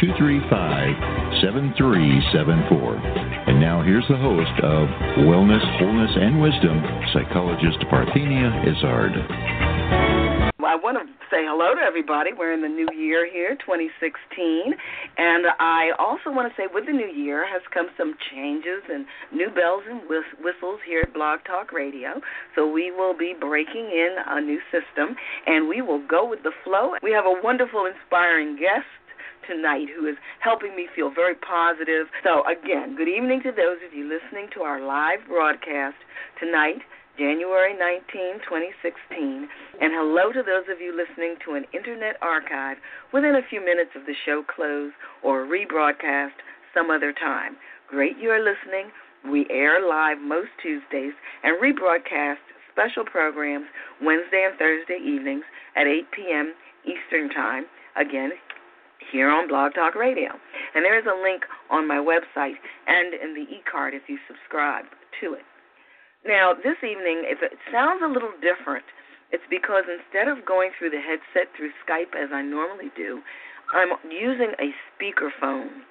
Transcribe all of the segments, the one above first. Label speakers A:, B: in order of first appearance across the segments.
A: 235 7374. And now here's the host of Wellness, Wholeness, and Wisdom, psychologist Parthenia Izzard.
B: I want to say hello to everybody. We're in the new year here, 2016, and I also want to say with the new year has come some changes and new bells and whistles here at Blog Talk Radio. So we will be breaking in a new system, and we will go with the flow. We have a wonderful, inspiring guest tonight who is helping me feel very positive. So, again, good evening to those of you listening to our live broadcast tonight January 19, 2016. And hello to those of you listening to an internet archive within a few minutes of the show close or rebroadcast some other time. Great you are listening. We air live most Tuesdays and rebroadcast special programs Wednesday and Thursday evenings at 8 p.m. Eastern Time. Again, here on Blog Talk Radio. And there is a link on my website and in the e card if you subscribe to it. Now, this evening, if it sounds a little different, it's because instead of going through the headset through Skype as I normally do, I'm using a speakerphone.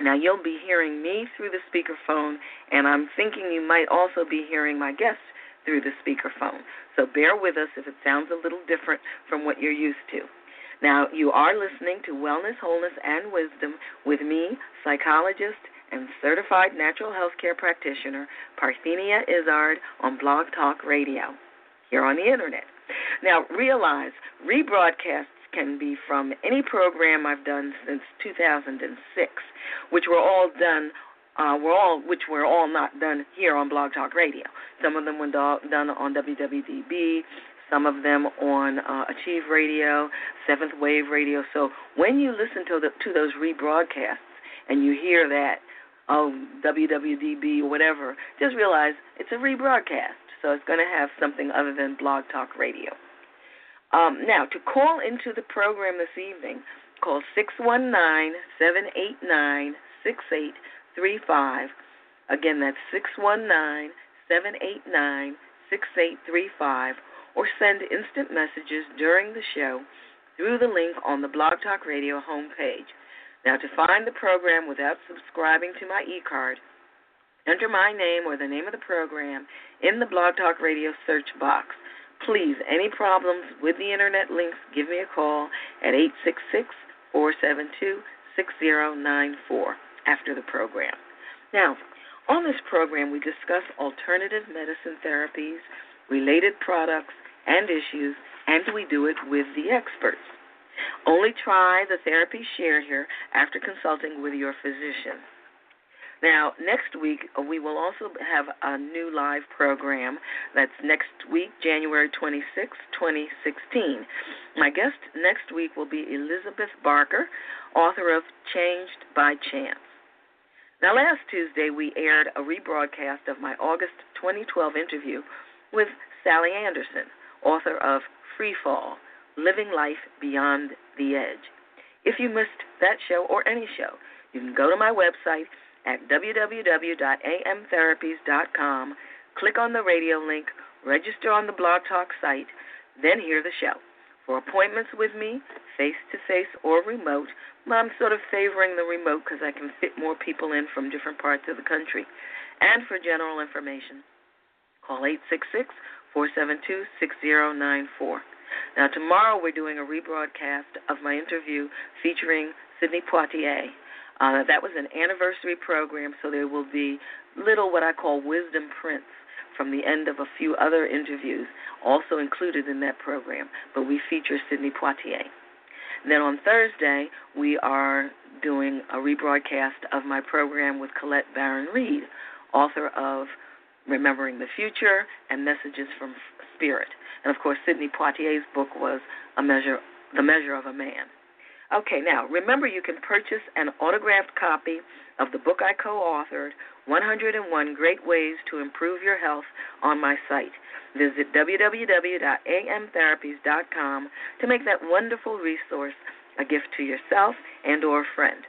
B: Now, you'll be hearing me through the speakerphone, and I'm thinking you might also be hearing my guests through the speakerphone. So bear with us if it sounds a little different from what you're used to. Now, you are listening to Wellness, Wholeness, and Wisdom with me, psychologist and certified natural health care practitioner, Parthenia Izzard, on Blog Talk Radio, here on the Internet. Now, realize rebroadcasts can be from any program I've done since 2006, which were all done. Uh, were all which were all not done here on Blog Talk Radio. Some of them were do- done on WWDB, some of them on uh, Achieve Radio, Seventh Wave Radio. So when you listen to the, to those rebroadcasts and you hear that oh, WWDB or whatever, just realize it's a rebroadcast. So it's going to have something other than Blog Talk Radio. Um, now, to call into the program this evening, call 619 789 6835. Again, that's 619 789 6835. Or send instant messages during the show through the link on the Blog Talk Radio homepage. Now, to find the program without subscribing to my e card, enter my name or the name of the program in the Blog Talk Radio search box. Please, any problems with the internet links, give me a call at 866 472 6094 after the program. Now, on this program, we discuss alternative medicine therapies, related products, and issues, and we do it with the experts. Only try the therapy shared here after consulting with your physician. Now, next week, we will also have a new live program. That's next week, January 26, 2016. My guest next week will be Elizabeth Barker, author of Changed by Chance. Now, last Tuesday, we aired a rebroadcast of my August 2012 interview with Sally Anderson, author of Free Fall Living Life Beyond the Edge. If you missed that show or any show, you can go to my website at www.amtherapies.com, click on the radio link, register on the Blog Talk site, then hear the show. For appointments with me, face to face or remote, I'm sort of favoring the remote because I can fit more people in from different parts of the country. And for general information, call 866 472 6094. Now, tomorrow we're doing a rebroadcast of my interview featuring Sidney Poitier. Uh, that was an anniversary program, so there will be little what I call wisdom prints from the end of a few other interviews also included in that program. But we feature Sidney Poitier. Then on Thursday, we are doing a rebroadcast of my program with Colette Baron Reid, author of Remembering the Future and Messages from Spirit. And of course, Sidney Poitier's book was a measure, The Measure of a Man. Okay, now remember you can purchase an autographed copy of the book I co authored, 101 Great Ways to Improve Your Health, on my site. Visit www.amtherapies.com to make that wonderful resource a gift to yourself and or a friend.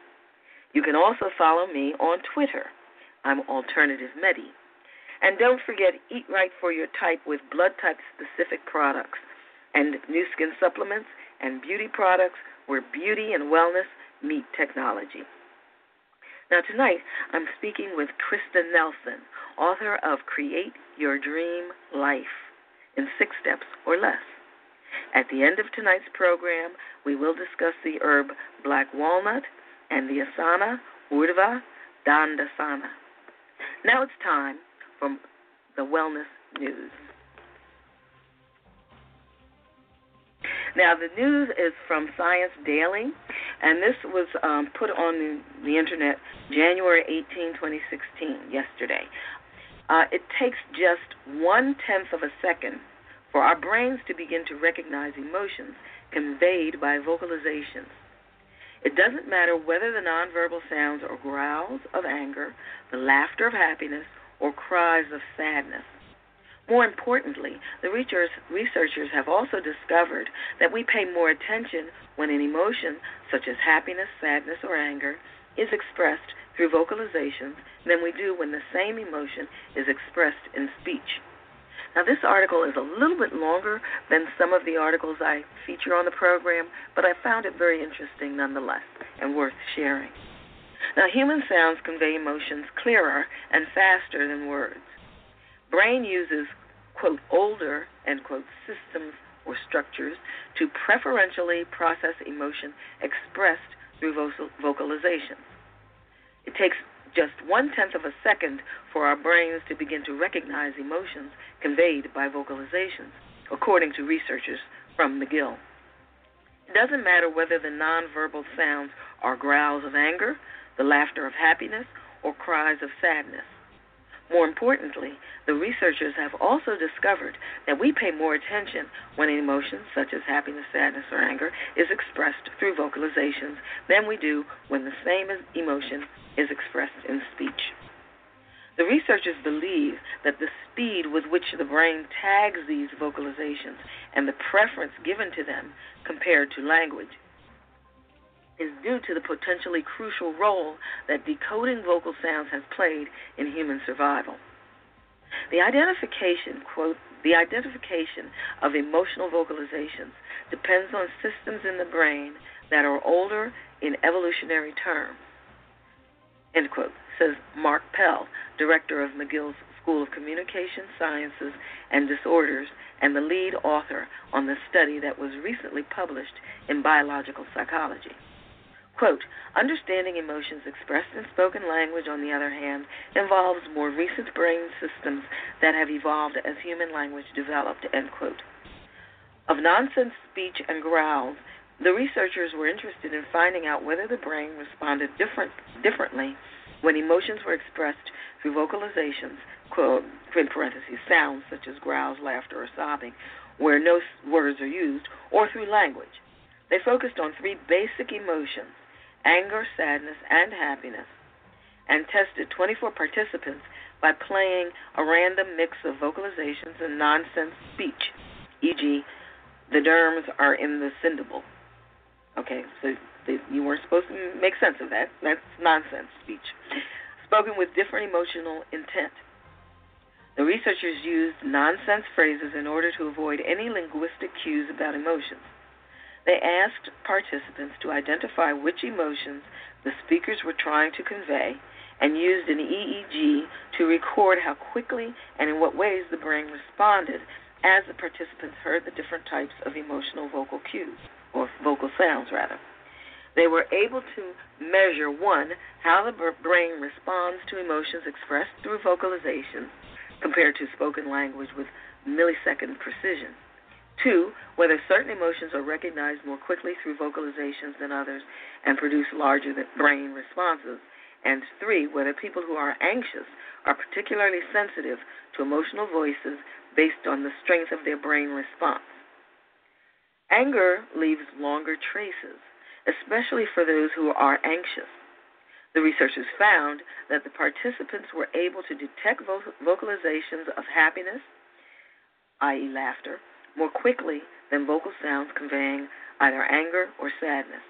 B: You can also follow me on Twitter. I'm Alternative Medi. And don't forget, eat right for your type with blood type specific products and Nu Skin supplements and beauty products where beauty and wellness meet technology. Now, tonight I'm speaking with Krista Nelson, author of Create Your Dream Life in Six Steps or Less. At the end of tonight's program, we will discuss the herb black walnut and the asana urdhva dandasana. Now it's time for the wellness news. Now, the news is from Science Daily, and this was um, put on the, the, internet January 18, 2016, yesterday. Uh, it takes just one tenth of a second for our brains to begin to recognize emotions conveyed by vocalizations. It doesn't matter whether the nonverbal sounds are growls of anger, the laughter of happiness, or cries of sadness. More importantly, the researchers have also discovered that we pay more attention when an emotion, such as happiness, sadness, or anger, is expressed through vocalizations than we do when the same emotion is expressed in speech. Now, this article is a little bit longer than some of the articles I feature on the program, but I found it very interesting nonetheless and worth sharing. Now, human sounds convey emotions clearer and faster than words. Brain uses, quote, older, end quote, systems or structures to preferentially process emotion expressed through vocalizations. It takes just one tenth of a second for our brains to begin to recognize emotions conveyed by vocalizations, according to researchers from McGill. It doesn't matter whether the nonverbal sounds are growls of anger, the laughter of happiness, or cries of sadness. More importantly, the researchers have also discovered that we pay more attention when an emotion, such as happiness, sadness, or anger, is expressed through vocalizations than we do when the same emotion is expressed in speech. The researchers believe that the speed with which the brain tags these vocalizations and the preference given to them compared to language is due to the potentially crucial role that decoding vocal sounds has played in human survival. The identification, quote, the identification of emotional vocalizations depends on systems in the brain that are older in evolutionary terms. End quote, says Marc Pell, director of McGill's School of Communication Sciences and Disorders and the lead author on the study that was recently published in Biological Psychology. Quote, understanding emotions expressed in spoken language, on the other hand, involves more recent brain systems that have evolved as human language developed, end quote. Of nonsense speech and growls, the researchers were interested in finding out whether the brain responded different, differently when emotions were expressed through vocalizations, quote, in parentheses, sounds such as growls, laughter, or sobbing, where no words are used, or through language. They focused on three basic emotions anger, sadness, and happiness, and tested 24 participants by playing a random mix of vocalizations and nonsense speech, e.g., the derms are in the syllable. Okay, so you weren't supposed to make sense of that. That's nonsense speech. Spoken with different emotional intent. The researchers used nonsense phrases in order to avoid any linguistic cues about emotions. They asked participants to identify which emotions the speakers were trying to convey and used an EEG to record how quickly and in what ways the brain responded as the participants heard the different types of emotional vocal cues, or vocal sounds rather. They were able to measure one, how the brain responds to emotions expressed through vocalization compared to spoken language with millisecond precision. Two, whether certain emotions are recognized more quickly through vocalizations than others and produce larger brain responses. And three, whether people who are anxious are particularly sensitive to emotional voices based on the strength of their brain response. Anger leaves longer traces, especially for those who are anxious. The researchers found that the participants were able to detect vocalizations of happiness, i.e., laughter, more quickly than vocal sounds conveying either anger or sadness.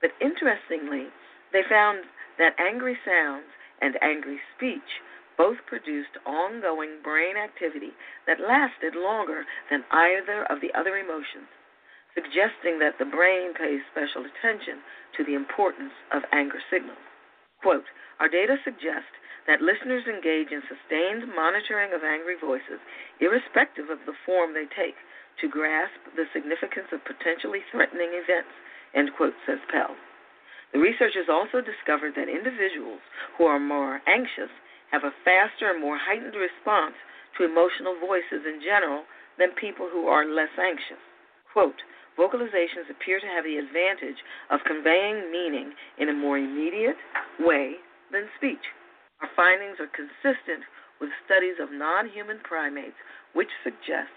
B: But interestingly, they found that angry sounds and angry speech both produced ongoing brain activity that lasted longer than either of the other emotions, suggesting that the brain pays special attention to the importance of anger signals. Quote, Our data suggest that listeners engage in sustained monitoring of angry voices, irrespective of the form they take, to grasp the significance of potentially threatening events, end quote, says Pell. The researchers also discovered that individuals who are more anxious have a faster and more heightened response to emotional voices in general than people who are less anxious. Quote, vocalizations appear to have the advantage of conveying meaning in a more immediate way than speech. Our findings are consistent with studies of non human primates, which suggests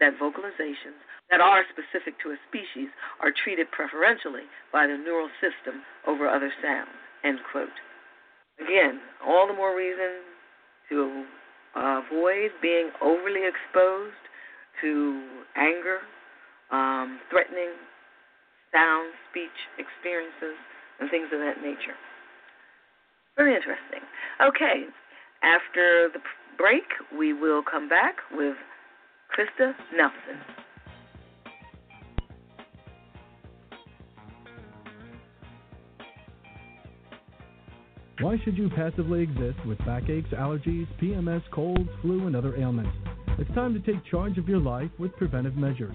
B: that vocalizations that are specific to a species are treated preferentially by the neural system over other sounds. End quote. Again, all the more reason to avoid being overly exposed to anger, um, threatening sound, speech experiences, and things of that nature. Very interesting. Okay, after the break, we will come back with Krista Nelson.
C: Why should you passively exist with backaches, allergies, PMS, colds, flu, and other ailments? It's time to take charge of your life with preventive measures.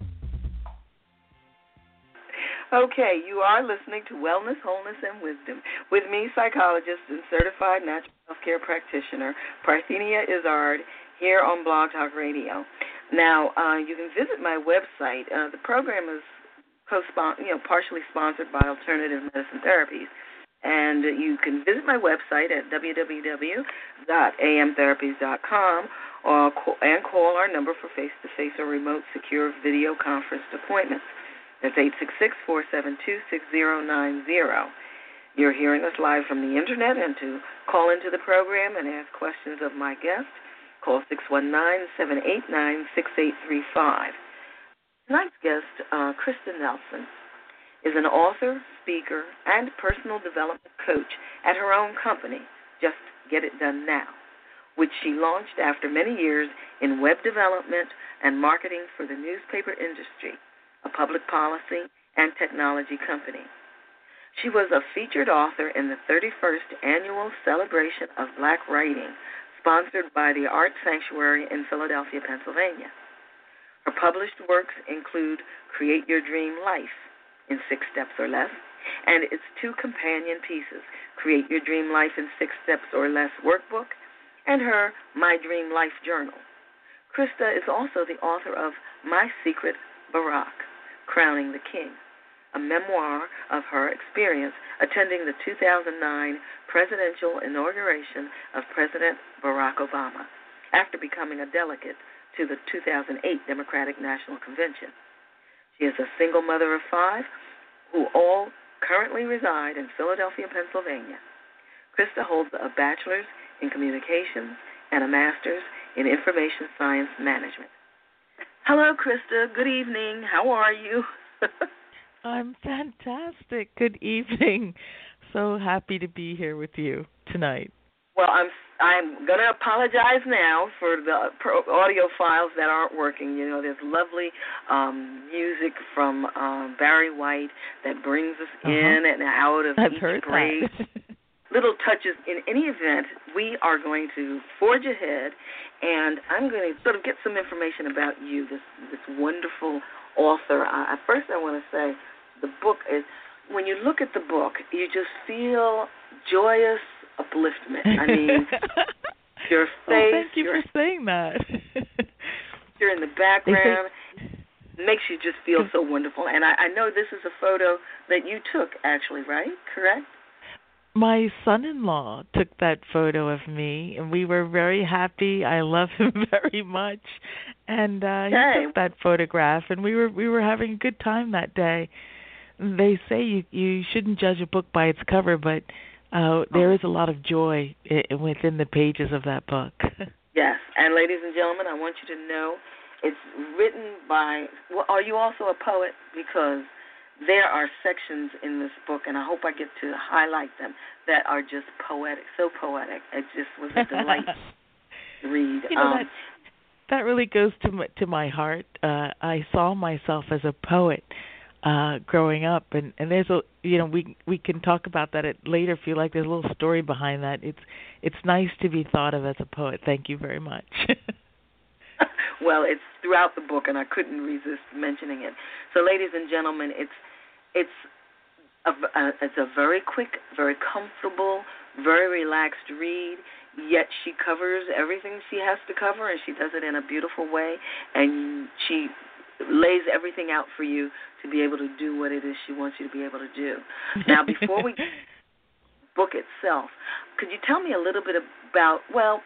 B: Okay, you are listening to Wellness, Wholeness, and Wisdom with me, psychologist and certified natural healthcare practitioner, Parthenia Izzard, here on Blog Talk Radio. Now, uh, you can visit my website. Uh, the program is you know, partially sponsored by Alternative Medicine Therapies. And you can visit my website at www.amtherapies.com or and call our number for face-to-face or remote secure video conference appointments. That's 866 472 6090. You're hearing us live from the internet, and to call into the program and ask questions of my guest, call 619 789 6835. Tonight's guest, uh, Krista Nelson, is an author, speaker, and personal development coach at her own company, Just Get It Done Now, which she launched after many years in web development and marketing for the newspaper industry a public policy and technology company. She was a featured author in the 31st Annual Celebration of Black Writing, sponsored by the Art Sanctuary in Philadelphia, Pennsylvania. Her published works include Create Your Dream Life in Six Steps or Less, and its two companion pieces, Create Your Dream Life in Six Steps or Less workbook, and her My Dream Life Journal. Krista is also the author of My Secret Barack crowning the king. a memoir of her experience attending the 2009 presidential inauguration of President Barack Obama after becoming a delegate to the 2008 Democratic National Convention. She is a single mother of five who all currently reside in Philadelphia, Pennsylvania. Krista holds a bachelor's in communications and a master's in information science management. Hello, Krista. Good evening. How are you?
D: I'm fantastic. Good evening. So happy to be here with you tonight.
B: Well, I'm I'm going to apologize now for the audio files that aren't working. You know, there's lovely um, music from um, Barry White that brings us
D: uh-huh.
B: in and out of
D: I've
B: each
D: heard.
B: Little touches. In any event, we are going to forge ahead, and I'm going to sort of get some information about you, this this wonderful author. Uh, first, I want to say the book is. When you look at the book, you just feel joyous upliftment. I mean, your face.
D: Oh, thank you
B: your,
D: for saying that.
B: you're in the background. Makes you just feel so wonderful. And I, I know this is a photo that you took, actually, right? Correct?
D: My son in law took that photo of me, and we were very happy. I love him very much. And uh he took that photograph and we were we were having a good time that day. They say you you shouldn't judge a book by its cover, but uh, there is a lot of joy I- within the pages of that book.
B: yes, and ladies and gentlemen, I want you to know it's written by. Well, are you also a poet? Because there are sections in this book, and I hope I get to highlight them that are just poetic, so poetic. It just was a delight read.
D: You know
B: um,
D: that that really goes to my, to my heart. Uh, I saw myself as a poet uh growing up and and there's a you know we we can talk about that at later if you like there's a little story behind that it's it's nice to be thought of as a poet thank you very much
B: well it's throughout the book and i couldn't resist mentioning it so ladies and gentlemen it's it's a, a it's a very quick very comfortable very relaxed read yet she covers everything she has to cover and she does it in a beautiful way and she lays everything out for you to be able to do what it is she wants you to be able to do. Now, before we book itself, could you tell me a little bit about well,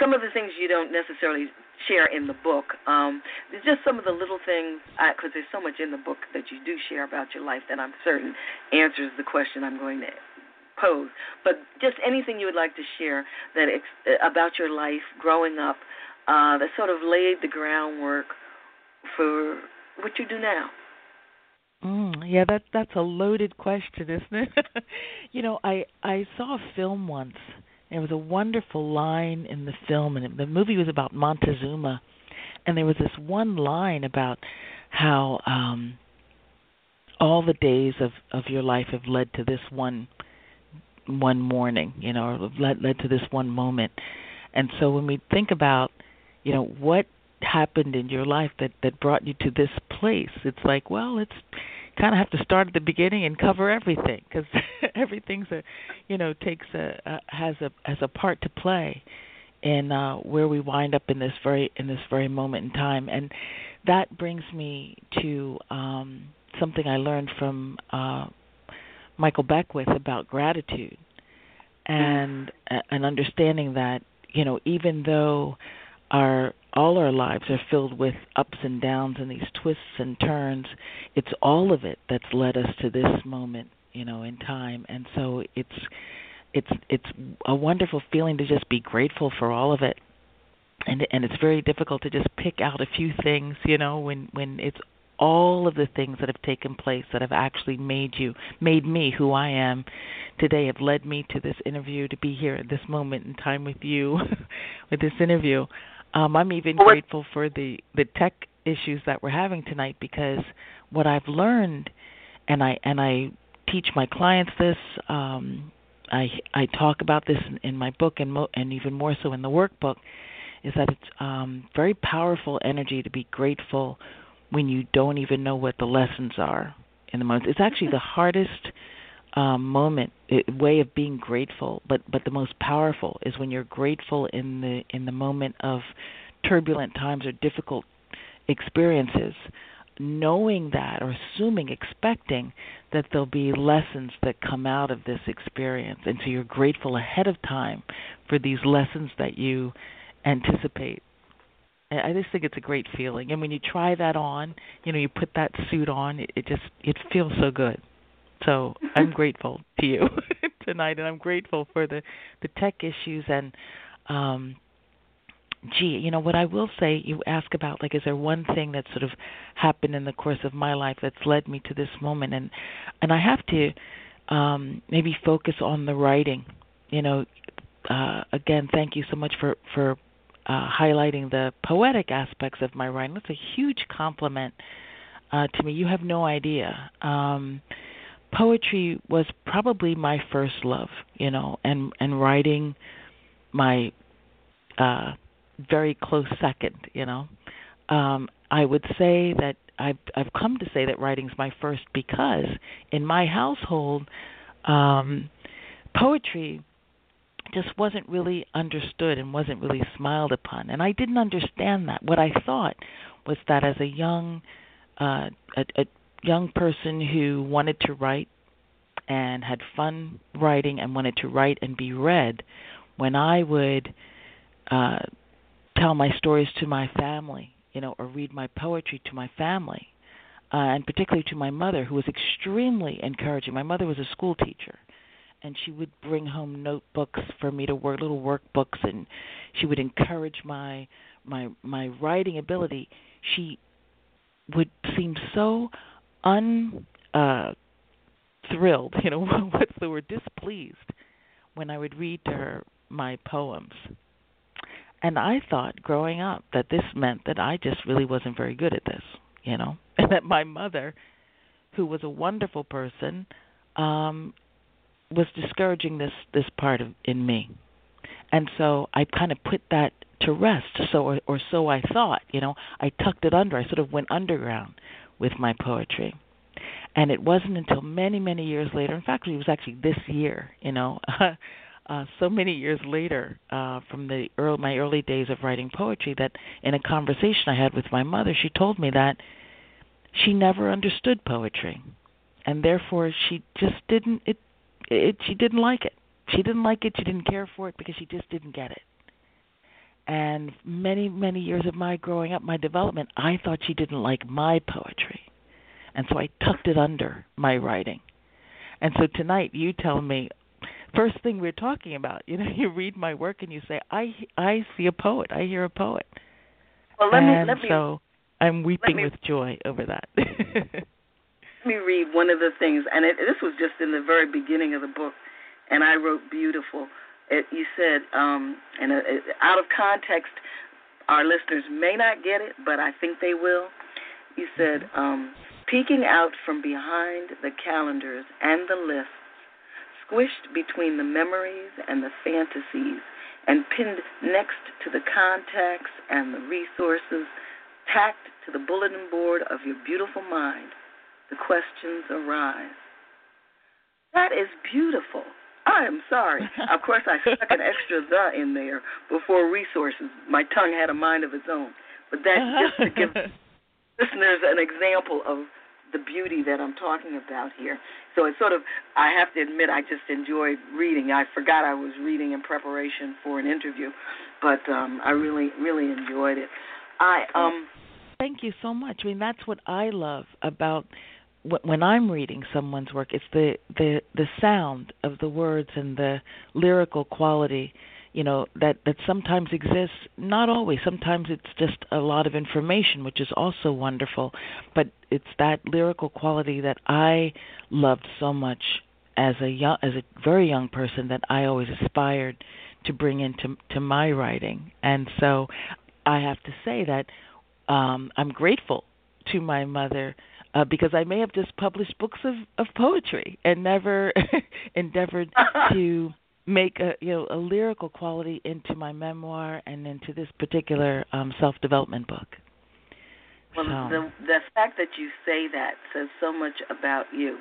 B: some of the things you don't necessarily share in the book. Um, just some of the little things because there's so much in the book that you do share about your life that I'm certain answers the question I'm going to pose. But just anything you would like to share that ex- about your life growing up uh, that sort of laid the groundwork for what you do now?
D: Mm, yeah, that that's a loaded question, isn't it? you know, I I saw a film once. There was a wonderful line in the film, and the movie was about Montezuma, and there was this one line about how um all the days of of your life have led to this one one morning, you know, led led to this one moment. And so when we think about, you know, what happened in your life that that brought you to this place it's like well it's kind of have to start at the beginning and cover everything because everything's a you know takes a, a has a has a part to play in uh where we wind up in this very in this very moment in time. And that brings me to um something I learned from uh Michael Beckwith about gratitude and uh, an understanding that you know even though our all our lives are filled with ups and downs and these twists and turns. It's all of it that's led us to this moment you know in time. And so it's it's it's a wonderful feeling to just be grateful for all of it. And and it's very difficult to just pick out a few things you know when when it's all of the things that have taken place that have actually made you made me who I am today have led me to this interview to be here at this moment in time with you with this interview um, I'm even
B: Well,
D: grateful for the the tech issues that we're having tonight because what I've learned, and I and I teach my clients this. Um, I I talk about this in, in my book and mo- and even more so in the workbook, is that it's um, very powerful energy to be grateful when you don't even know what the lessons are in the moment. It's actually the hardest um, moment it, way of being grateful, but but the most powerful is when you're grateful in the in the moment of turbulent times or difficult experiences. knowing that or assuming, expecting that there'll be lessons that come out of this experience. And so you're grateful ahead of time for these lessons that you anticipate. I just think it's a great feeling. And when you try that on, you know, you put that suit on, it, it just it feels so good. So I'm grateful to you tonight, and I'm grateful for the the tech issues and um gee, you know what I will say, you ask about like is there one thing that sort of happened in the course of my life that's led me to this moment and and I have to um maybe focus on the writing. You know, uh again, thank you so much for for uh highlighting the poetic aspects of my writing. That's a huge compliment uh to me. You have no idea. Um poetry was probably my first love, you know, and and writing my uh very close second, you know. Um, I would say that I've I've come to say that writing's my first because in my household, um, poetry just wasn't really understood and wasn't really smiled upon, and I didn't understand that. What I thought was that as a young uh, a, a young person who wanted to write and had fun writing and wanted to write and be read, when I would uh, tell my stories to my family, you know, or read my poetry to my family, uh, and particularly to my mother, who was extremely encouraging. My mother was a school teacher, and she would bring home notebooks for me to work, little workbooks, and she would encourage my my my writing ability. She would seem so un uh, thrilled, you know, what's the word, displeased when I would read to her my poems. And I thought growing up that this meant that I just really wasn't very good at this, you know, and that my mother, who was a wonderful person, um, was discouraging this this part of in me. And so I kind of put that to rest. So or, or so I thought, you know, I tucked it under. I sort of went underground with my poetry. And it wasn't until many, many years later. In fact, it was actually this year, you know, uh, so many years later uh, from the early, my early days of writing poetry that in a conversation I had with my mother, she told me that she never understood poetry, and therefore she just didn't it. It she didn't like it. She didn't like it. She didn't care for it because she just didn't get it. And many many years of my growing up, my development, I thought she didn't like my poetry, and so I tucked it under my writing. And so tonight, you tell me, first thing we're talking about. You know, you read my work and you say, "I I see a poet. I hear a poet."
B: Well, let
D: and
B: me let me.
D: So I'm weeping
B: me,
D: with joy over that.
B: let me read one of the things, and it, this was just in the very beginning of the book, and I wrote beautiful. It, you said, um, and uh, out of context, our listeners may not get it, but I think they will. You said,
D: mm-hmm.
B: um, peeking out from behind the calendars and the lists squished between the memories and the fantasies, and pinned next to the contacts and the resources, tacked to the bulletin board of your beautiful mind, the questions arise. That is beautiful. I am sorry. of course, I stuck an extra the in there before resources. My tongue had a mind of its own. But that's just to give listeners an example of the beauty that I'm talking about here. So it's sort of, I have to admit, I just enjoyed reading. I forgot I was reading in preparation for an interview, but um, I really, really enjoyed it. I um.
D: Thank you so much. I mean, that's what I love about when I'm reading someone's work. It's the the the sound of the words and the lyrical quality you know that that sometimes exists. Not always. Sometimes it's just a lot of information which is also wonderful. But it's that lyrical quality that i loved so much as a young as a very young person that i always aspired to bring into to my writing. And so i have to say that um i'm grateful to my mother uh, because I may have just published books of, of poetry and never endeavored to make a you know a lyrical quality into my memoir and into this particular um, self development book.
B: Well,
D: so.
B: the the fact that you say that says so much about you,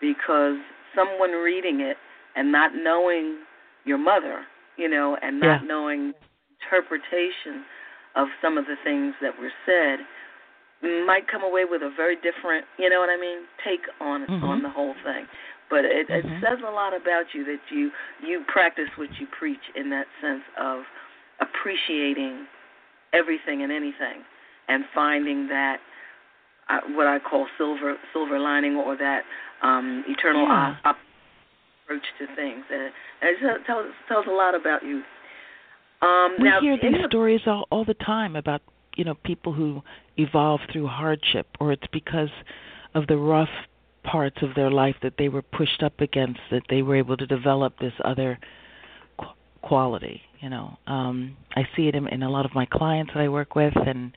B: because someone reading it and not knowing your mother, you know, and not
D: yeah.
B: knowing interpretation of some of the things that were said, might come away with a very different, you know what I mean, take on
D: mm-hmm.
B: on the whole thing. But it,
D: mm-hmm.
B: it says a lot about you that you you practice what you preach in that sense of appreciating everything and anything, and finding that uh, what I call silver silver lining or that um, eternal
D: yeah.
B: op- approach to things. And, and it tells tells a lot about you. Um,
D: we
B: now,
D: hear these
B: the,
D: stories all, all the time about you know people who evolve through hardship, or it's because of the rough parts of their life that they were pushed up against that they were able to develop this other qu- quality. You know, um, I see it in, in a lot of my clients that I work with, and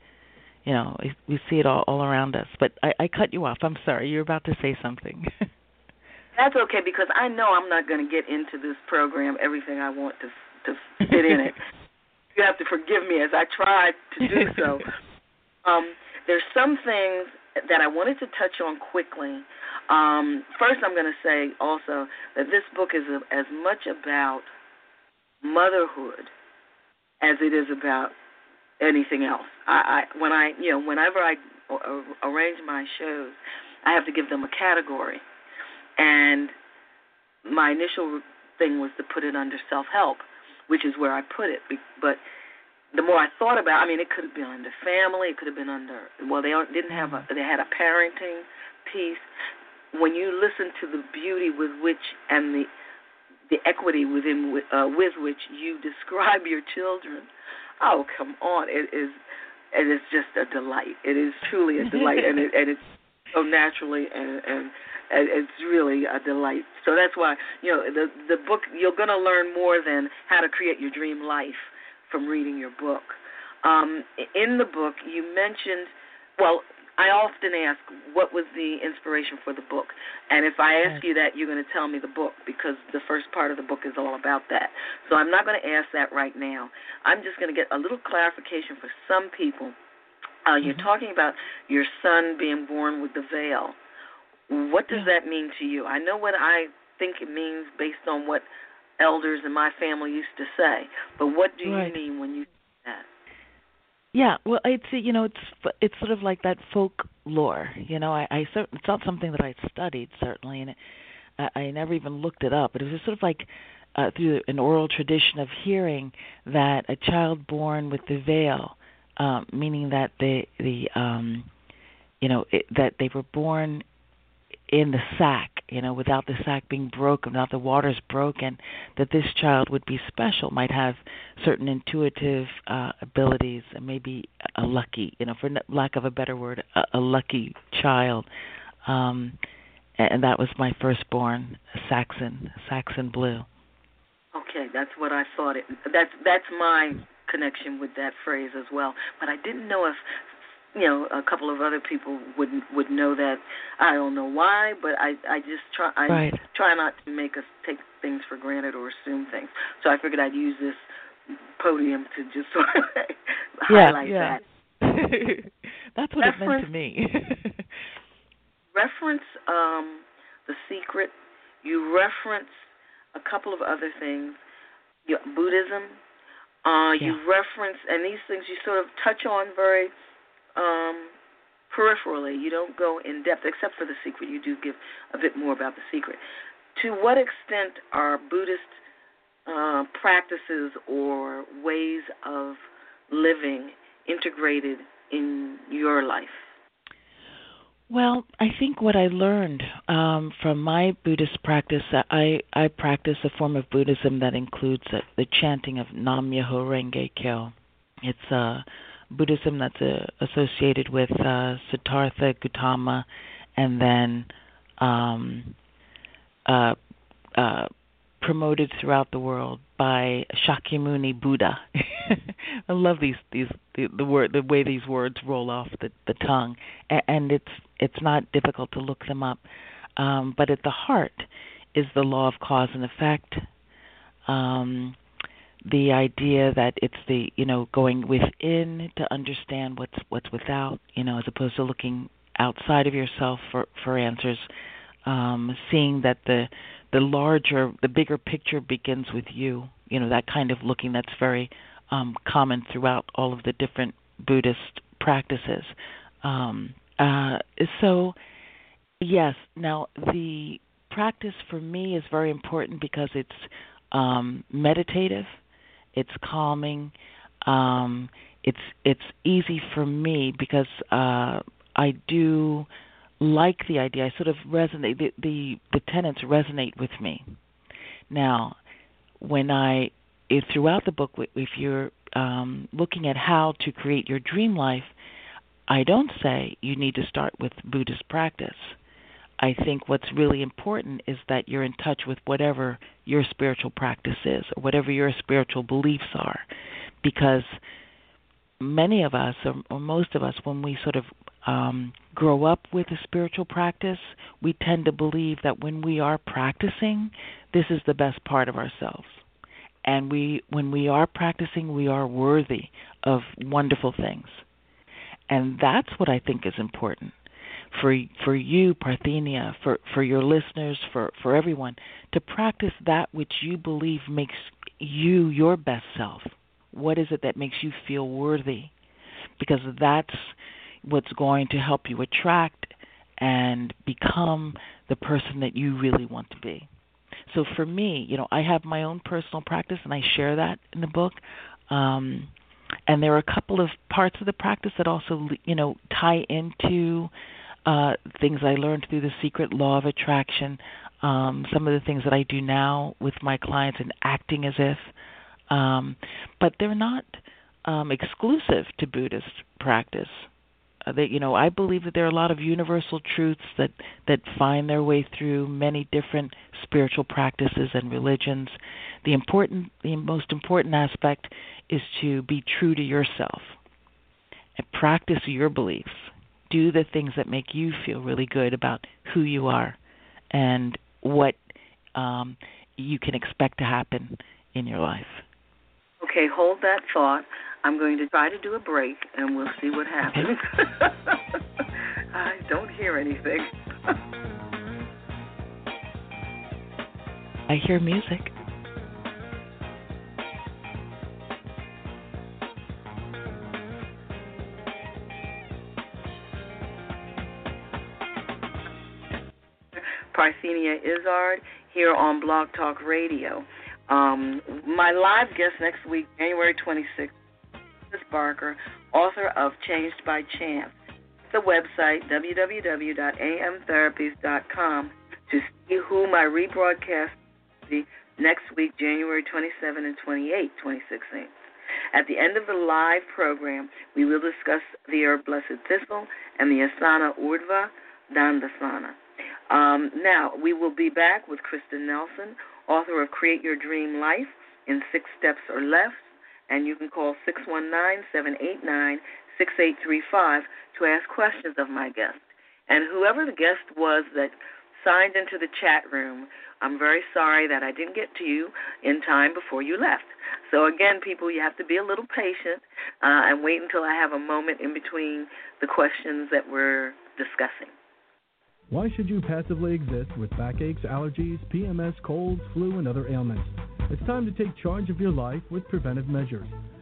D: you know, we see it all, all around us. But I, I cut you off. I'm sorry. You're about to say something.
B: That's okay because I know I'm not going to get into this program everything I want to to fit in it. you have to forgive me as I tried to do so. um, there's some things that I wanted to touch on quickly. Um, first, I'm going to say also that this book is a, as much about motherhood as it is about anything else. I, I when I you know whenever I arrange my shows, I have to give them a category, and my initial thing was to put it under self help, which is where I put it. But the more I thought about, I mean, it could have been under family, it could have been under well, they didn't have a they had a parenting piece. When you listen to the beauty with which and the the equity within uh, with which you describe your children, oh come on, it is it is just a delight. It is truly a delight, and it and it's so naturally and and it's really a delight. So that's why you know the the book you're going to learn more than how to create your dream life from reading your book. Um, in the book, you mentioned, well, I often ask, what was the inspiration for the book? And if I ask you that, you're going to tell me the book because the first part of the book is all about that. So I'm not going to ask that right now. I'm just going to get a little clarification for some people. Uh, you're mm-hmm. talking about your son being born with the veil. What does yeah. that mean to you? I know what I think it means based on what elders in my family used to say, but what do
D: right.
B: you mean when you say that?
D: Yeah, well, it's you know it's it's sort of like that folklore. You know, I, I it's not something that I studied certainly, and it, I, I never even looked it up. But it was just sort of like uh, through an oral tradition of hearing that a child born with the veil, um, meaning that the the um, you know it, that they were born in the sack, you know, without the sack being broken, without the waters broken, that this child would be special, might have certain intuitive uh, abilities, and maybe a lucky, you know, for lack of a better word, a, a lucky child. Um, and that was my firstborn, Saxon, Saxon Blue.
B: Okay, that's what I thought. It that's that's my connection with that phrase as well. But I didn't know if you know a couple of other people would would know that I don't know why, but I I just try I
D: right.
B: try not to make us take things for granted or assume things. So I figured I'd use this podium to just sort of
D: yeah,
B: highlight
D: yeah.
B: that.
D: That's what
B: reference,
D: it meant to me.
B: reference um the secret. You reference a couple of other things. Buddhism. Uh,
D: yeah.
B: You reference and these things you sort of touch on very um, peripherally. You don't go in depth, except for the secret. You do give a bit more about the secret. To what extent are Buddhist uh, practices or ways of living integrated in your life?
D: Well, I think what I learned um, from my Buddhist practice, I I practice a form of Buddhism that includes the, the chanting of Nam Myoho Renge Kyo. It's a uh, Buddhism that's uh, associated with uh, Siddhartha Gautama, and then um, uh, uh, promoted throughout the world by Shakyamuni Buddha. I love these these the, the word the way these words roll off the the tongue, and, and it's it's not difficult to look them up. Um, but at the heart is the law of cause and effect. Um, the idea that it's the you know going within to understand what's what's without you know as opposed to looking outside of yourself for for answers um seeing that the the larger the bigger picture begins with you you know that kind of looking that's very um common throughout all of the different buddhist practices Um, uh, so, yes. Now, the practice for me is very important because it's um, meditative, it's calming, um, it's it's easy for me because uh, I do like the idea. I sort of resonate. The, the the tenets resonate with me. Now, when I if throughout the book, if you're um, looking at how to create your dream life, I don't say you need to start with Buddhist practice. I think what's really important is that you're in touch with whatever your spiritual practice is or whatever your spiritual beliefs are. Because many of us, or, or most of us, when we sort of um, grow up with a spiritual practice, we tend to believe that when we are practicing, this is the best part of ourselves. And we, when we are practicing, we are worthy of wonderful things. And that's what I think is important for for you, Parthenia, for for your listeners, for for everyone, to practice that which you believe makes you your best self. What is it that makes you feel worthy? Because that's what's going to help you attract and become the person that you really want to be. So for me, you know, I have my own personal practice and I share that in the book. Um, and there are a couple of parts of the practice that also, you know, tie into uh, things I learned through the secret law of attraction. Um, some of the things that I do now with my clients and acting as if, um, but they're not um, exclusive to Buddhist practice. Uh, that you know, I believe that there are a lot of universal truths that that find their way through many different spiritual practices and religions. The important, the most important aspect is to be true to yourself and practice your beliefs. Do the things that make you feel really good about who you are and what um, you can expect to happen in your life.
B: Okay, hold that thought. I'm going to try to do a break and we'll see what happens. I don't hear anything.
D: I hear music.
B: Parthenia Izzard here on Blog Talk Radio. Um, my live guest next week, January 26th, is Barker, author of Changed by Chance. The website, www.amtherapies.com, to see who my rebroadcast will be next week, January 27 and 28, 2016. At the end of the live program, we will discuss the herb Blessed Thistle and the Asana Urdhva Dandasana. Um, now, we will be back with Krista Nelson, author of Create Your Dream Life in Six Steps or Less, and you can call 619 789 6835 to ask questions of my guest. And whoever the guest was that signed into the chat room, I'm very sorry that I didn't get to you in time before you left. So, again, people, you have to be a little patient uh, and wait until I have a moment in between the questions that we're discussing.
C: Why should you passively exist with backaches, allergies, PMS, colds, flu, and other ailments? It's time to take charge of your life with preventive measures.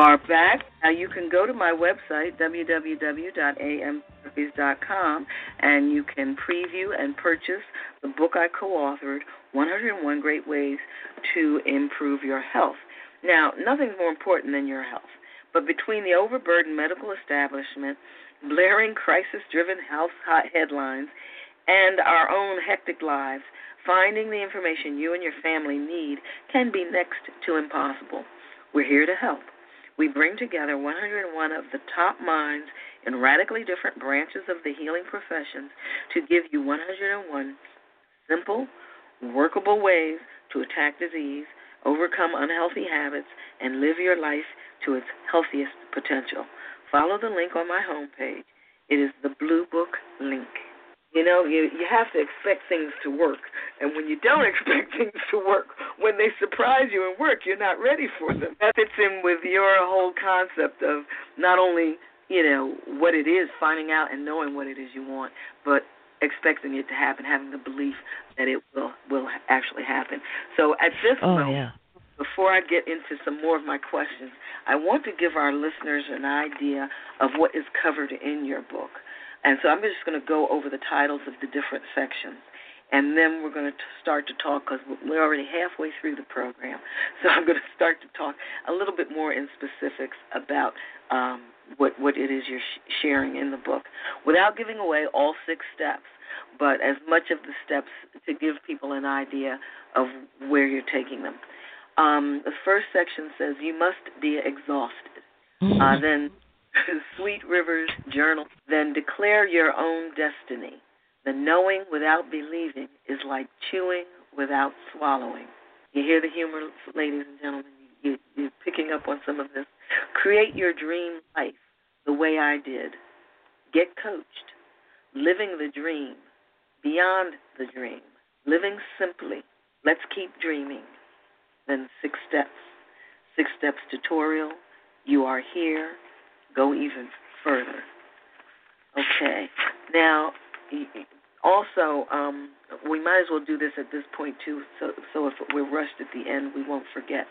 B: Are back. Now you can go to my website, www.amtherapies.com, and you can preview and purchase the book I co authored, 101 Great Ways to Improve Your Health. Now, nothing's more important than your health. But between the overburdened medical establishment, blaring crisis driven health hot headlines, and our own hectic lives, finding the information you and your family need can be next to impossible. We're here to help. We bring together 101 of the top minds in radically different branches of the healing professions to give you 101 simple, workable ways to attack disease, overcome unhealthy habits, and live your life to its healthiest potential. Follow the link on my homepage. It is the Blue Book link. You know, you you have to expect things to work, and when you don't expect things to work, when they surprise you and work, you're not ready for them. That fits in with your whole concept of not only you know what it is, finding out and knowing what it is you want, but expecting it to happen, having the belief that it will will actually happen. So at this
D: oh,
B: moment,
D: yeah.
B: before I get into some more of my questions, I want to give our listeners an idea of what is covered in your book. And so I'm just going to go over the titles of the different sections. And then we're going to start to talk because we're already halfway through the program. So I'm going to start to talk a little bit more in specifics about um, what what it is you're sh- sharing in the book, without giving away all six steps, but as much of the steps to give people an idea of where you're taking them. Um, the first section says you must be exhausted. Uh, then Sweet Rivers Journal. Then declare your own destiny. The knowing without believing is like chewing without swallowing. You hear the humor, ladies and gentlemen? You, you're picking up on some of this. Create your dream life the way I did. Get coached. Living the dream. Beyond the dream. Living simply. Let's keep dreaming. Then six steps. Six steps tutorial. You are here go even further. Okay. Now, also, um, we might as well do this at this point too, so so if we're rushed at the end, we won't forget.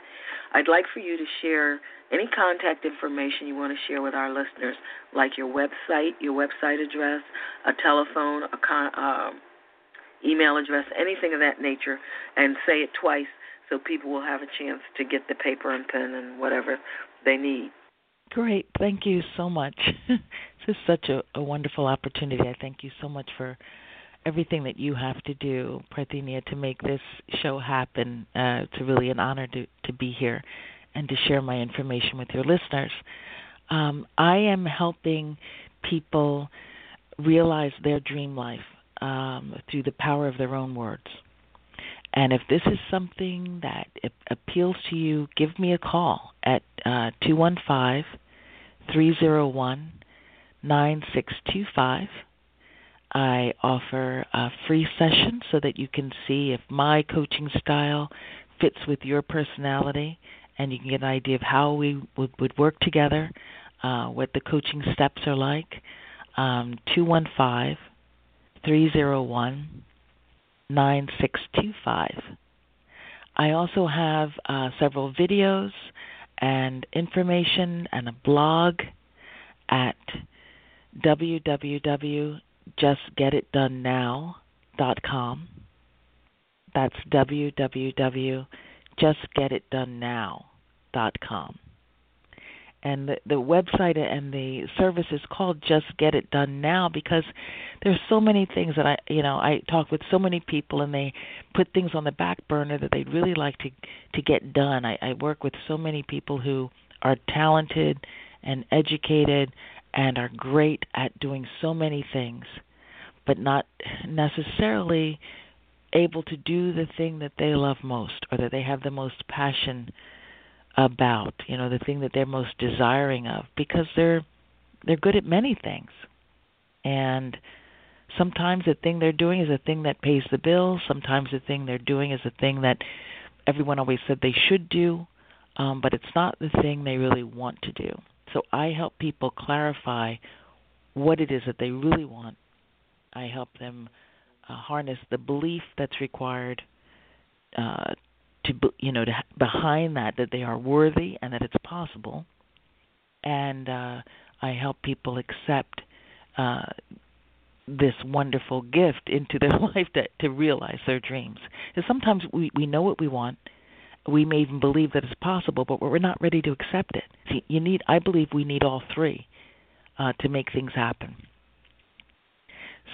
B: I'd like for you to share any contact information you want to share with our listeners, like your website, your website address, a telephone, a con, uh, email address, anything of that nature, and say it twice so people will have a chance to get the paper and pen and whatever they need.
D: Great. Thank you so much. this is such a, a wonderful opportunity. I thank you so much for everything that you have to do, Parthenia, to make this show happen. Uh, it's really an honor to, to be here and to share my information with your listeners. Um, I am helping people realize their dream life um, through the power of their own words. And if this is something that appeals to you, give me a call at uh, 215 301 9625. I offer a free session so that you can see if my coaching style fits with your personality and you can get an idea of how we would, would work together, uh, what the coaching steps are like. Um, 215 301 9625. I also have uh, several videos and information and a blog at www.justgetitdonenow.com. That's www.justgetitdonenow.com and the, the website and the service is called Just Get It Done Now because there's so many things that I you know I talk with so many people and they put things on the back burner that they'd really like to to get done. I, I work with so many people who are talented and educated and are great at doing so many things, but not necessarily able to do the thing that they love most or that they have the most passion about, you know, the thing that they're most desiring of because they're they're good at many things. And sometimes the thing they're doing is a thing that pays the bills, sometimes the thing they're doing is a thing that everyone always said they should do, um, but it's not the thing they really want to do. So I help people clarify what it is that they really want. I help them uh, harness the belief that's required uh, to you know to behind that that they are worthy and that it's possible. And uh i help people accept uh this wonderful gift into their life to to realize their dreams. Because sometimes we we know what we want. We may even believe that it's possible but we're not ready to accept it. See you need i believe we need all three uh to make things happen.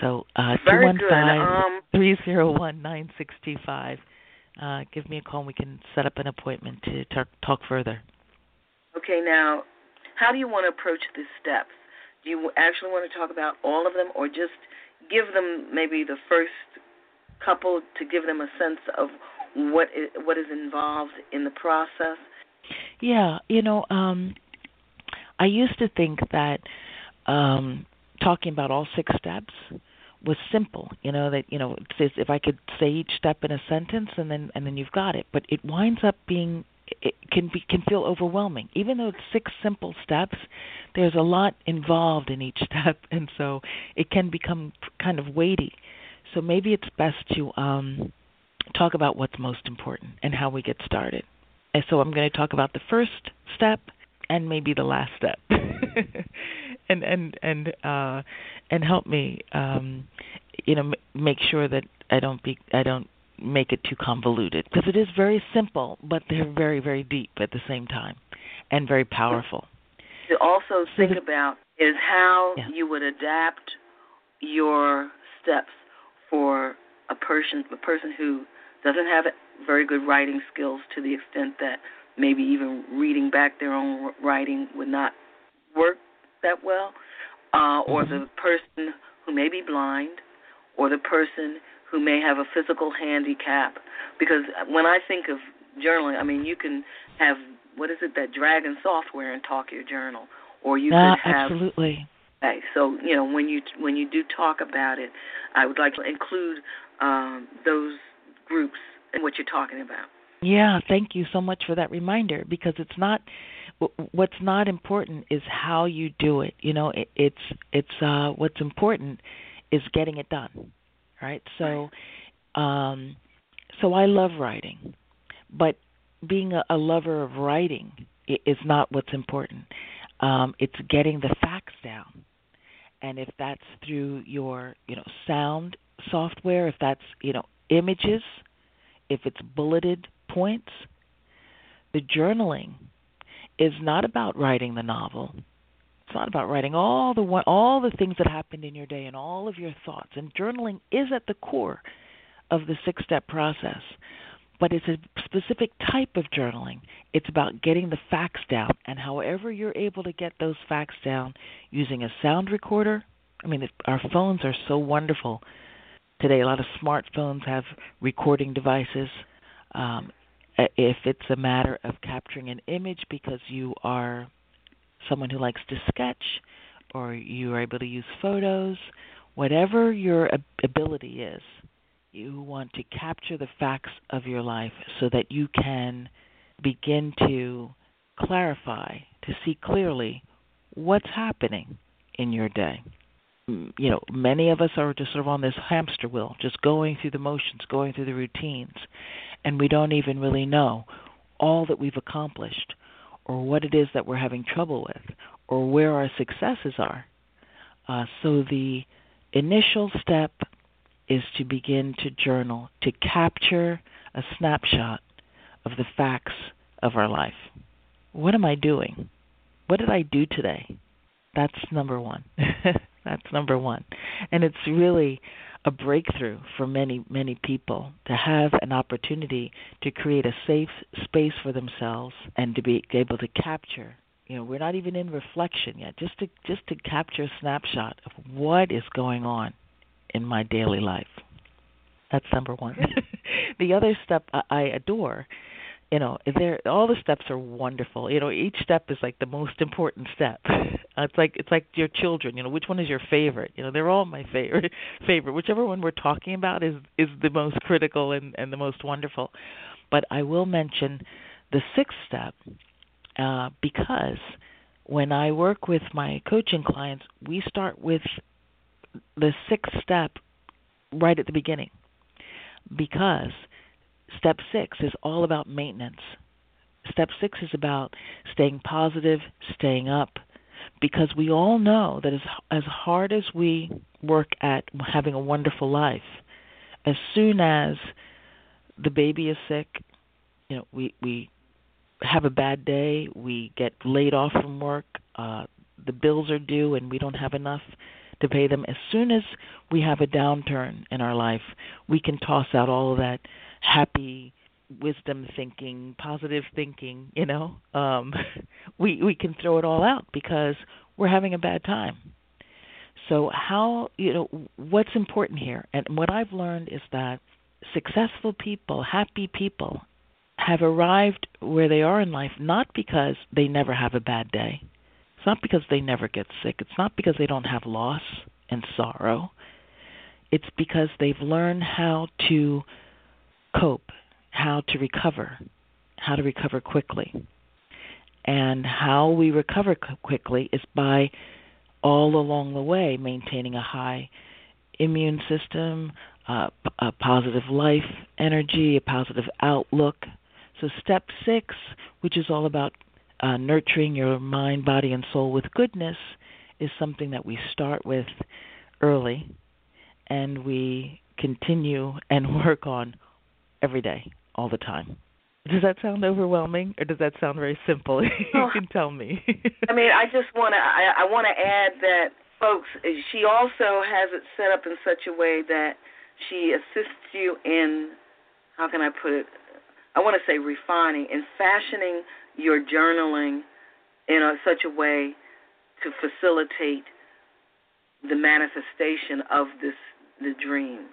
D: So uh,
B: Very
D: 215 Uh, give me a call and we can set up an appointment to talk, talk further.
B: Okay, now, how do you want to approach the steps? Do you actually want to talk about all of them or just give them maybe the first couple to give them a sense of what is, what is involved in the process?
D: Yeah, you know, um, I used to think that um, talking about all six steps was simple. You know that you know if I could say each step in a sentence and then and then you've got it. But it winds up being it can be can feel overwhelming. Even though it's six simple steps, there's a lot involved in each step, and so it can become kind of weighty. So maybe it's best to um, talk about what's most important and how we get started. And so I'm going to talk about the first step and maybe the last step. and and and uh and help me um you know m- make sure that I don't be I don't make it too convoluted because it is very simple but they're very very deep at the same time and very powerful.
B: To also think about is how
D: yeah.
B: you would adapt your steps for a person a person who doesn't have very good writing skills to the extent that maybe even reading back their own writing would not work that well, uh, or
D: mm-hmm.
B: the person who may be blind, or the person who may have a physical handicap. Because when I think of journaling, I mean, you can have what is it that Dragon software and talk your journal, or you
D: ah,
B: could have
D: absolutely.
B: Okay, so you know when you when you do talk about it, I would like to include um, those groups in what you're talking about.
D: Yeah, thank you so much for that reminder because it's not what's not important is how you do it. You know, it, it's it's uh what's important is getting it done. Right? So um so I love writing. But being a, a lover of writing is not what's important. Um it's getting the facts down. And if that's through your, you know, sound software, if that's, you know, images, if it's bulleted points. The journaling is not about writing the novel. It's not about writing all the all the things that happened in your day and all of your thoughts. And journaling is at the core of the six-step process. But it's a specific type of journaling. It's about getting the facts down, and however you're able to get those facts down using a sound recorder. I mean, our phones are so wonderful today. A lot of smartphones have recording devices. Um, Uh, if it's a matter of capturing an image because you are someone who likes to sketch or you are able to use photos, whatever your ability is, you want to capture the facts of your life so that you can begin to clarify, to see clearly what's happening in your day. Mm, you know, many of us are just sort of on this hamster wheel, just going through the motions, going through the routines and we don't even really know all that we've accomplished or what it is that we're having trouble with or where our successes are. Uh, so the initial step is to begin to journal, to capture a snapshot of the facts of our life. What am I doing? What did I do today? That's number one. That's number one. And it's really a breakthrough for many, many people to have an opportunity to create a safe space for themselves and to be able to capture. You know, we're not even in reflection yet. Just to just to capture a snapshot of what is going on in my daily life. That's number one. the other step I adore you know there all the steps are wonderful. You know each step is like the most important step. It's like it's like your children you know which one is your favorite? You know they're all my favorite favorite. Whichever one we're talking about is is the most critical and and the most wonderful. But i will mention the sixth step uh because when i work with my coaching clients we start with the sixth step right at the beginning. Because Step six is all about maintenance. Step six is about staying positive, staying up, because we all know that as as hard as we work at having a wonderful life, as soon as the baby is sick, you know, we we have a bad day, we get laid off from work, uh, the bills are due, and we don't have enough to pay them. As soon as we have a downturn in our life, we can toss out all of that happy wisdom thinking, positive thinking, you know. Um we we can throw it all out because we're having a bad time. So how, you know, what's important here? And what I've learned is that successful people, happy people have arrived where they are in life not because they never have a bad day. It's not because they never get sick. It's not because they don't have loss and sorrow. It's because they've learned how to cope, how to recover, how to recover quickly. And how we recover quickly is by all along the way maintaining a high immune system, uh, a positive life energy, a positive outlook. So, step six, which is all about uh, nurturing your mind, body, and soul with goodness, is something that we start with early and we continue and work on every day, all the time. Does that sound overwhelming, or does that sound very simple? you
B: Oh.
D: can tell me.
B: I mean, I just want to. I, I want to add that, folks. She also has it set up in such a way that she assists you in. How can I put it? I want to say refining and fashioning your journaling in a, such a way to facilitate the manifestation of this the dream.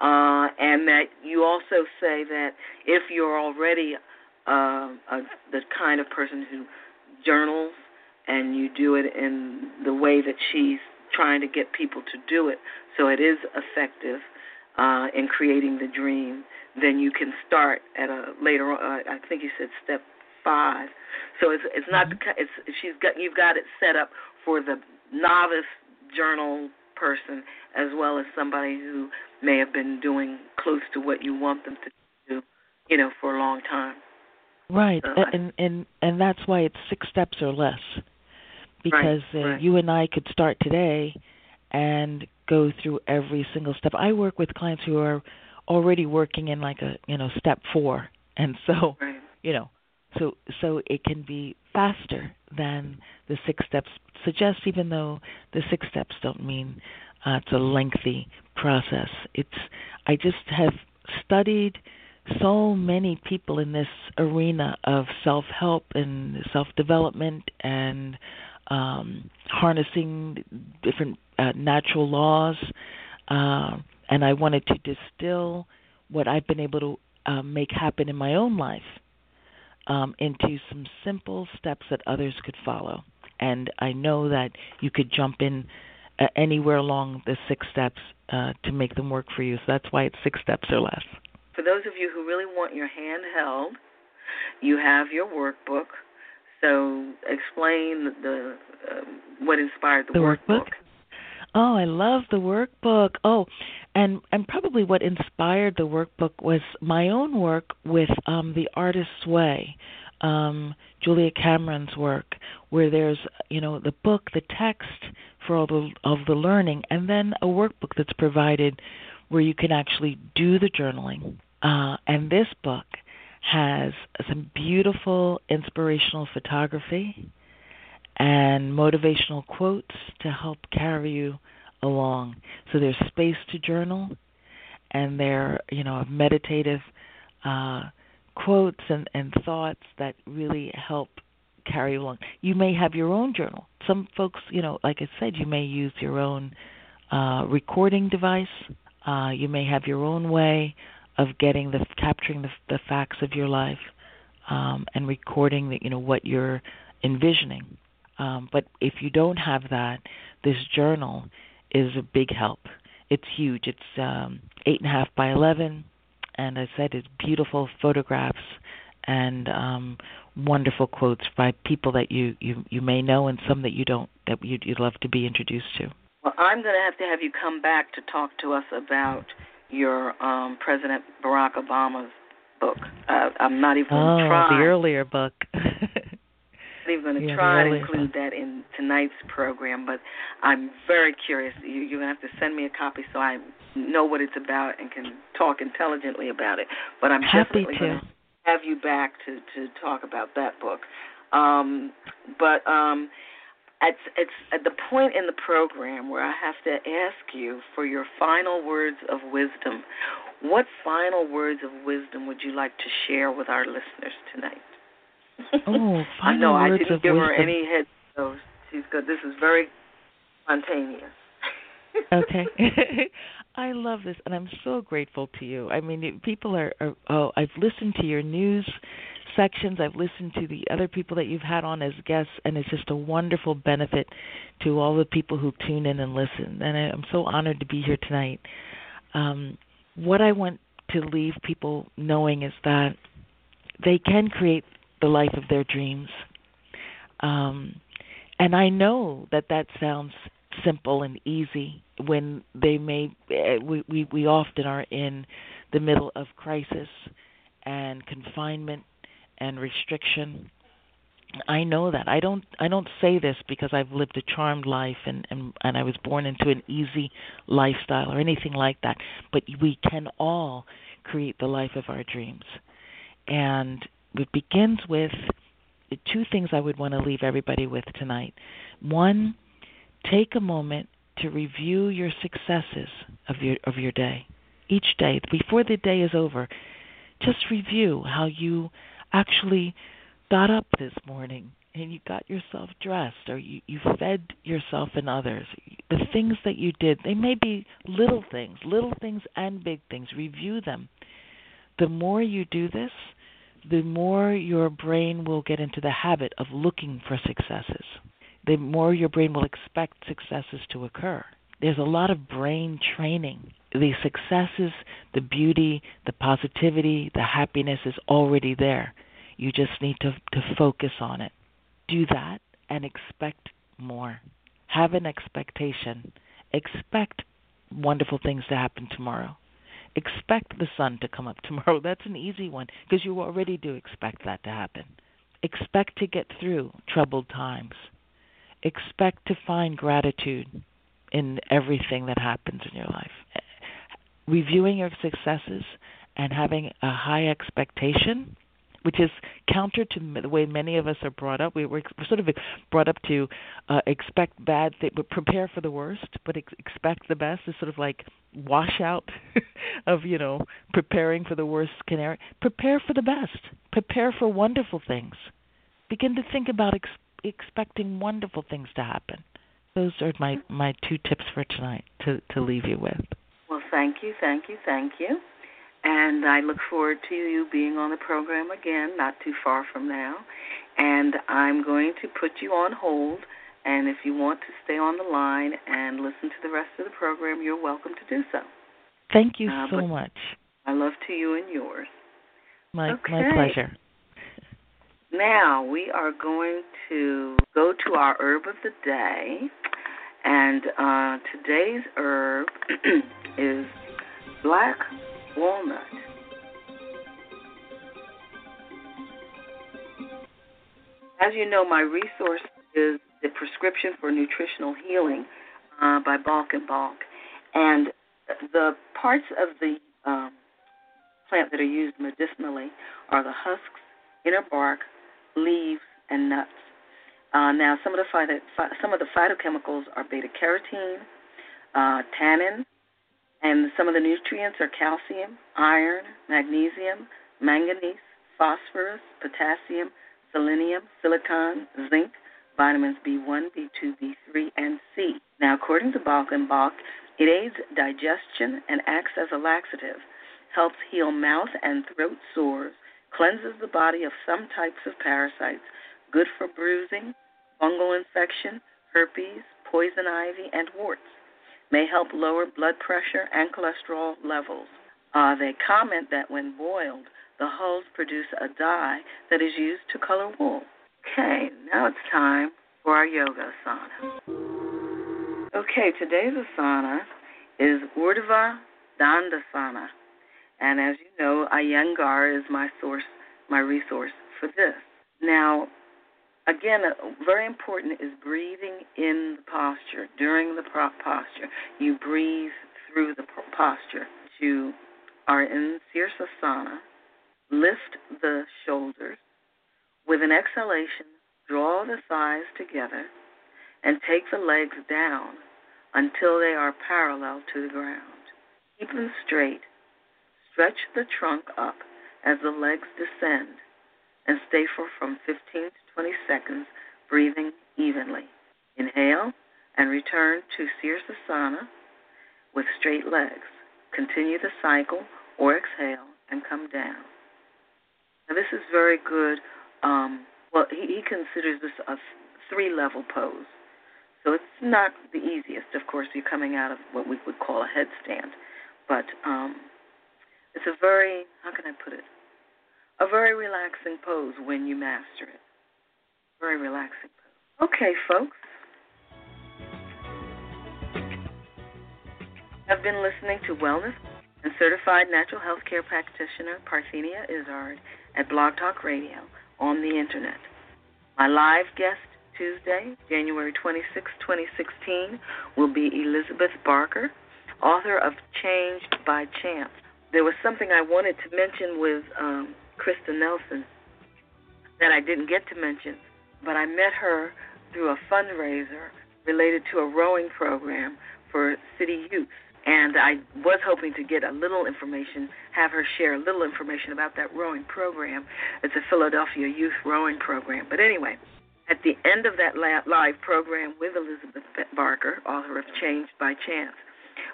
B: Uh, and that you also say that if you're already uh, a, the kind of person who journals and you do it in the way that she's trying to get people to do it, so it is effective uh, in creating the dream, then you can start at a later. on Uh, I think you said step five. So it's it's not ki- it's she's got you've got it set up for the novice journal person as well as somebody who may have been doing close to what you want them to do, you know, for a long time.
D: Right, a- and and and that's why it's six steps or less, because uh,
B: right.
D: you and I could start today and go through every single step. I work with clients who are already working in like a you know step four, and so
B: Right.
D: you know, so so it can be faster than the six steps suggest. Even though the six steps don't mean uh, it's a lengthy process. It's I just have studied so many people in this arena of self-help and self-development and um, harnessing different uh, natural laws, uh, and I wanted to distill what I've been able to uh, make happen in my own life um, into some simple steps that others could follow. And I know that you could jump in uh, anywhere along the six steps uh, to make them work for you. So that's why it's six steps or less.
B: For those of you who really want your hand held, you have your workbook. So explain the um, what inspired the,
D: The workbook? Oh, I love the workbook. Oh, and and probably what inspired the workbook was my own work with um the artist's way. Um Julia Cameron's work where there's you know the book, the text for all the of the learning and then a workbook that's provided where you can actually do the journaling. Uh and this book has some beautiful inspirational photography and motivational quotes to help carry you along. So there's space to journal, and there, you know, meditative uh, quotes and, and thoughts that really help carry you along. You may have your own journal. Some folks, you know, like I said, you may use your own uh, recording device. Uh, you may have your own way of getting the capturing the, the facts of your life um, and recording the, you know what you're envisioning. Um, but if you don't have that, this journal is a big help. It's huge. It's um, eight and a half by eleven, and I said it's beautiful photographs and um, wonderful quotes by people that you, you you may know and some that you don't that you'd, you'd love to be introduced to.
B: Well, I'm going to have to have you come back to talk to us about your um, President Barack Obama's book. Uh, I'm not even
D: Oh,
B: try.
D: the earlier book.
B: not even going to
D: Yeah,
B: try to include that in tonight's program, but I'm very curious. You, you're going to have to send me a copy so I know what it's about and can talk intelligently about it. But I'm
D: Happy
B: definitely
D: to.
B: going to have you back to to talk about that book. Um, but um, it's it's at the point in the program where I have to ask you for your final words of wisdom. What final words of wisdom would you like to share with our listeners tonight?
D: Oh,
B: I know I didn't give
D: wisdom.
B: her any head. So she's good. This is very spontaneous.
D: okay. I love this, and I'm so grateful to you. I mean, people are, are. Oh, I've listened to your news sections. I've listened to the other people that you've had on as guests, and it's just a wonderful benefit to all the people who tune in and listen. And I, I'm so honored to be here tonight. Um, what I want to leave people knowing is that they can create the life of their dreams. Um, and I know that that sounds simple and easy when they may eh, we, we we often are in the middle of crisis and confinement and restriction I know that. I don't I don't say this because I've lived a charmed life and and and I was born into an easy lifestyle or anything like that, but we can all create the life of our dreams. And it begins with two things I would want to leave everybody with tonight. One, take a moment to review your successes of your of your day. Each day, before the day is over, just review how you actually got up this morning and you got yourself dressed or you, you fed yourself and others. The things that you did, they may be little things, little things and big things. Review them. The more you do this, the more your brain will get into the habit of looking for successes. The more your brain will expect successes to occur. There's a lot of brain training. The successes, the beauty, the positivity, the happiness is already there. You just need to to focus on it. Do that and expect more. Have an expectation. Expect wonderful things to happen tomorrow. Expect the sun to come up tomorrow. That's an easy one because you already do expect that to happen. Expect to get through troubled times. Expect to find gratitude in everything that happens in your life. Reviewing your successes and having a high expectation which is counter to the way many of us are brought up. We were sort of brought up to uh, expect bad but prepare for the worst, but ex- expect the best. Is sort of like wash out of you know preparing for the worst scenario. Prepare for the best. Prepare for wonderful things. Begin to think about ex- expecting wonderful things to happen. Those are my my two tips for tonight to to leave you with.
B: Well, thank you, thank you, thank you. And I look forward to you being on the program again, not too far from now. And I'm going to put you on hold. And if you want to stay on the line and listen to the rest of the program, you're welcome to do so.
D: Thank you
B: Uh,
D: so much.
B: I love to you and yours.
D: My my pleasure.
B: Now we are going to go to our herb of the day, and uh, today's herb is black walnut. As you know, my resource is the prescription for nutritional healing uh, by Balch and Balch, and the parts of the um, plant that are used medicinally are the husks, inner bark, leaves, and nuts. Uh, now, some of the phyto, some of the phytochemicals are beta carotene, uh, tannin, and some of the nutrients are calcium, iron, magnesium, manganese, phosphorus, potassium, selenium, silicon, zinc, vitamins B1, B2, B3, and C. Now, according to Balch and Balch, it aids digestion and acts as a laxative, helps heal mouth and throat sores, cleanses the body of some types of parasites, good for bruising, fungal infection, herpes, poison ivy, and warts. May help lower blood pressure and cholesterol levels. Uh, they comment that when boiled, the hulls produce a dye that is used to color wool. Okay, now it's time for our yoga asana. Okay, today's asana is Urdhva Dandasana. And as you know, Iyengar is my source, my resource for this. Now, again, uh, very important is breathing in the posture. During the posture, you breathe through the posture. You are in Sirsasana. Lift the shoulders. With an exhalation, draw the thighs together and take the legs down until they are parallel to the ground. Keep them straight. Stretch the trunk up as the legs descend and stay for from 15 to 20 seconds, breathing evenly. Inhale and return to Sirsasana with straight legs. Continue the cycle or exhale and come down. Now, this is very good. Um, well, he, he considers this a three level pose. So it's not the easiest. Of course, you're coming out of what we would call a headstand. But um, it's a very, how can I put it? A very relaxing pose when you master it. Very relaxing pose. Okay, folks. I've been listening to Wellness and Certified Natural Health Care Practitioner Parthenia Izzard at Blog Talk Radio on the Internet. My live guest Tuesday, January 26, 2016, will be Elizabeth Barker, author of Changed by Chance. There was something I wanted to mention with um, Krista Nelson that I didn't get to mention, but I met her through a fundraiser related to a rowing program for city youth. And I was hoping to get a little information, have her share a little information about that rowing program. It's a Philadelphia youth rowing program. But anyway, at the end of that live program with Elizabeth Barker, author of Changed by Chance,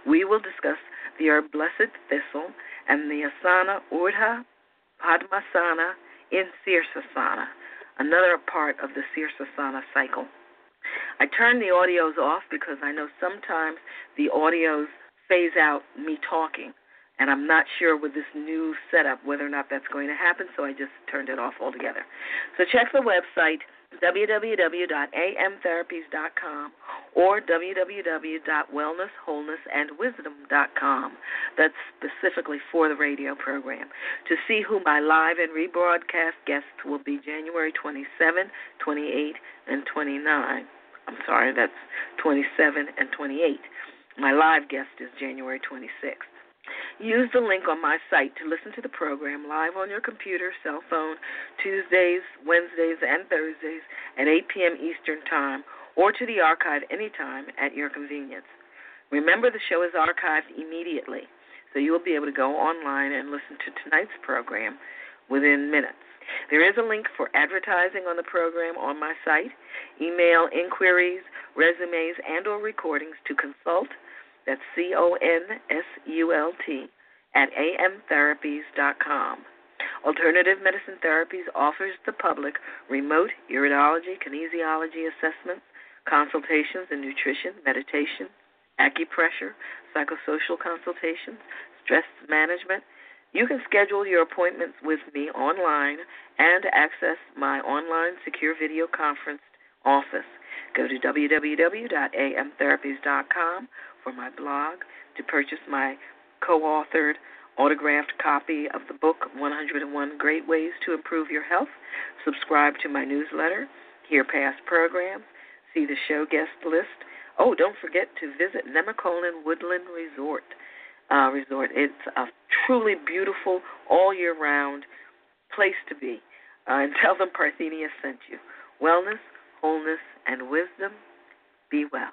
B: we will discuss the herb Blessed Thistle and the asana Urdhva Padmasana in Sirsasana, another part of the Sirsasana cycle. I turn the audios off because I know sometimes the audios phase out me talking, and I'm not sure with this new setup whether or not that's going to happen, so I just turned it off altogether. So check the website www.amtherapies.com or www.wellnesswholenessandwisdom.com. That's specifically for the radio program. To see who my live and rebroadcast guests will be January 27, 28, and 29. I'm sorry, that's 27 and 28. My live guest is January 26th. Use the link on my site to listen to the program live on your computer, cell phone, Tuesdays, Wednesdays, and Thursdays at 8 p.m. Eastern Time, or to the archive anytime at your convenience. Remember, the show is archived immediately, so you will be able to go online and listen to tonight's program within minutes. There is a link for advertising on the program on my site. Email inquiries, resumes, and or recordings to consult that's C O N S U L T at amtherapies.com. Alternative Medicine Therapies offers the public remote iridology, kinesiology assessments, consultations in nutrition, meditation, acupressure, psychosocial consultations, stress management. You can schedule your appointments with me online and access my online secure video conference office. Go to www.amtherapies.com for my blog, to purchase my co authored autographed copy of the book 101 Great Ways to Improve Your Health, subscribe to my newsletter, hear past programs, see the show guest list. Oh, don't forget to visit Nemacolin Woodland Resort. Uh, resort. It's a truly beautiful, all year round place to be. Uh, and tell them Parthenia sent you. Wellness, wholeness, and wisdom. Be well.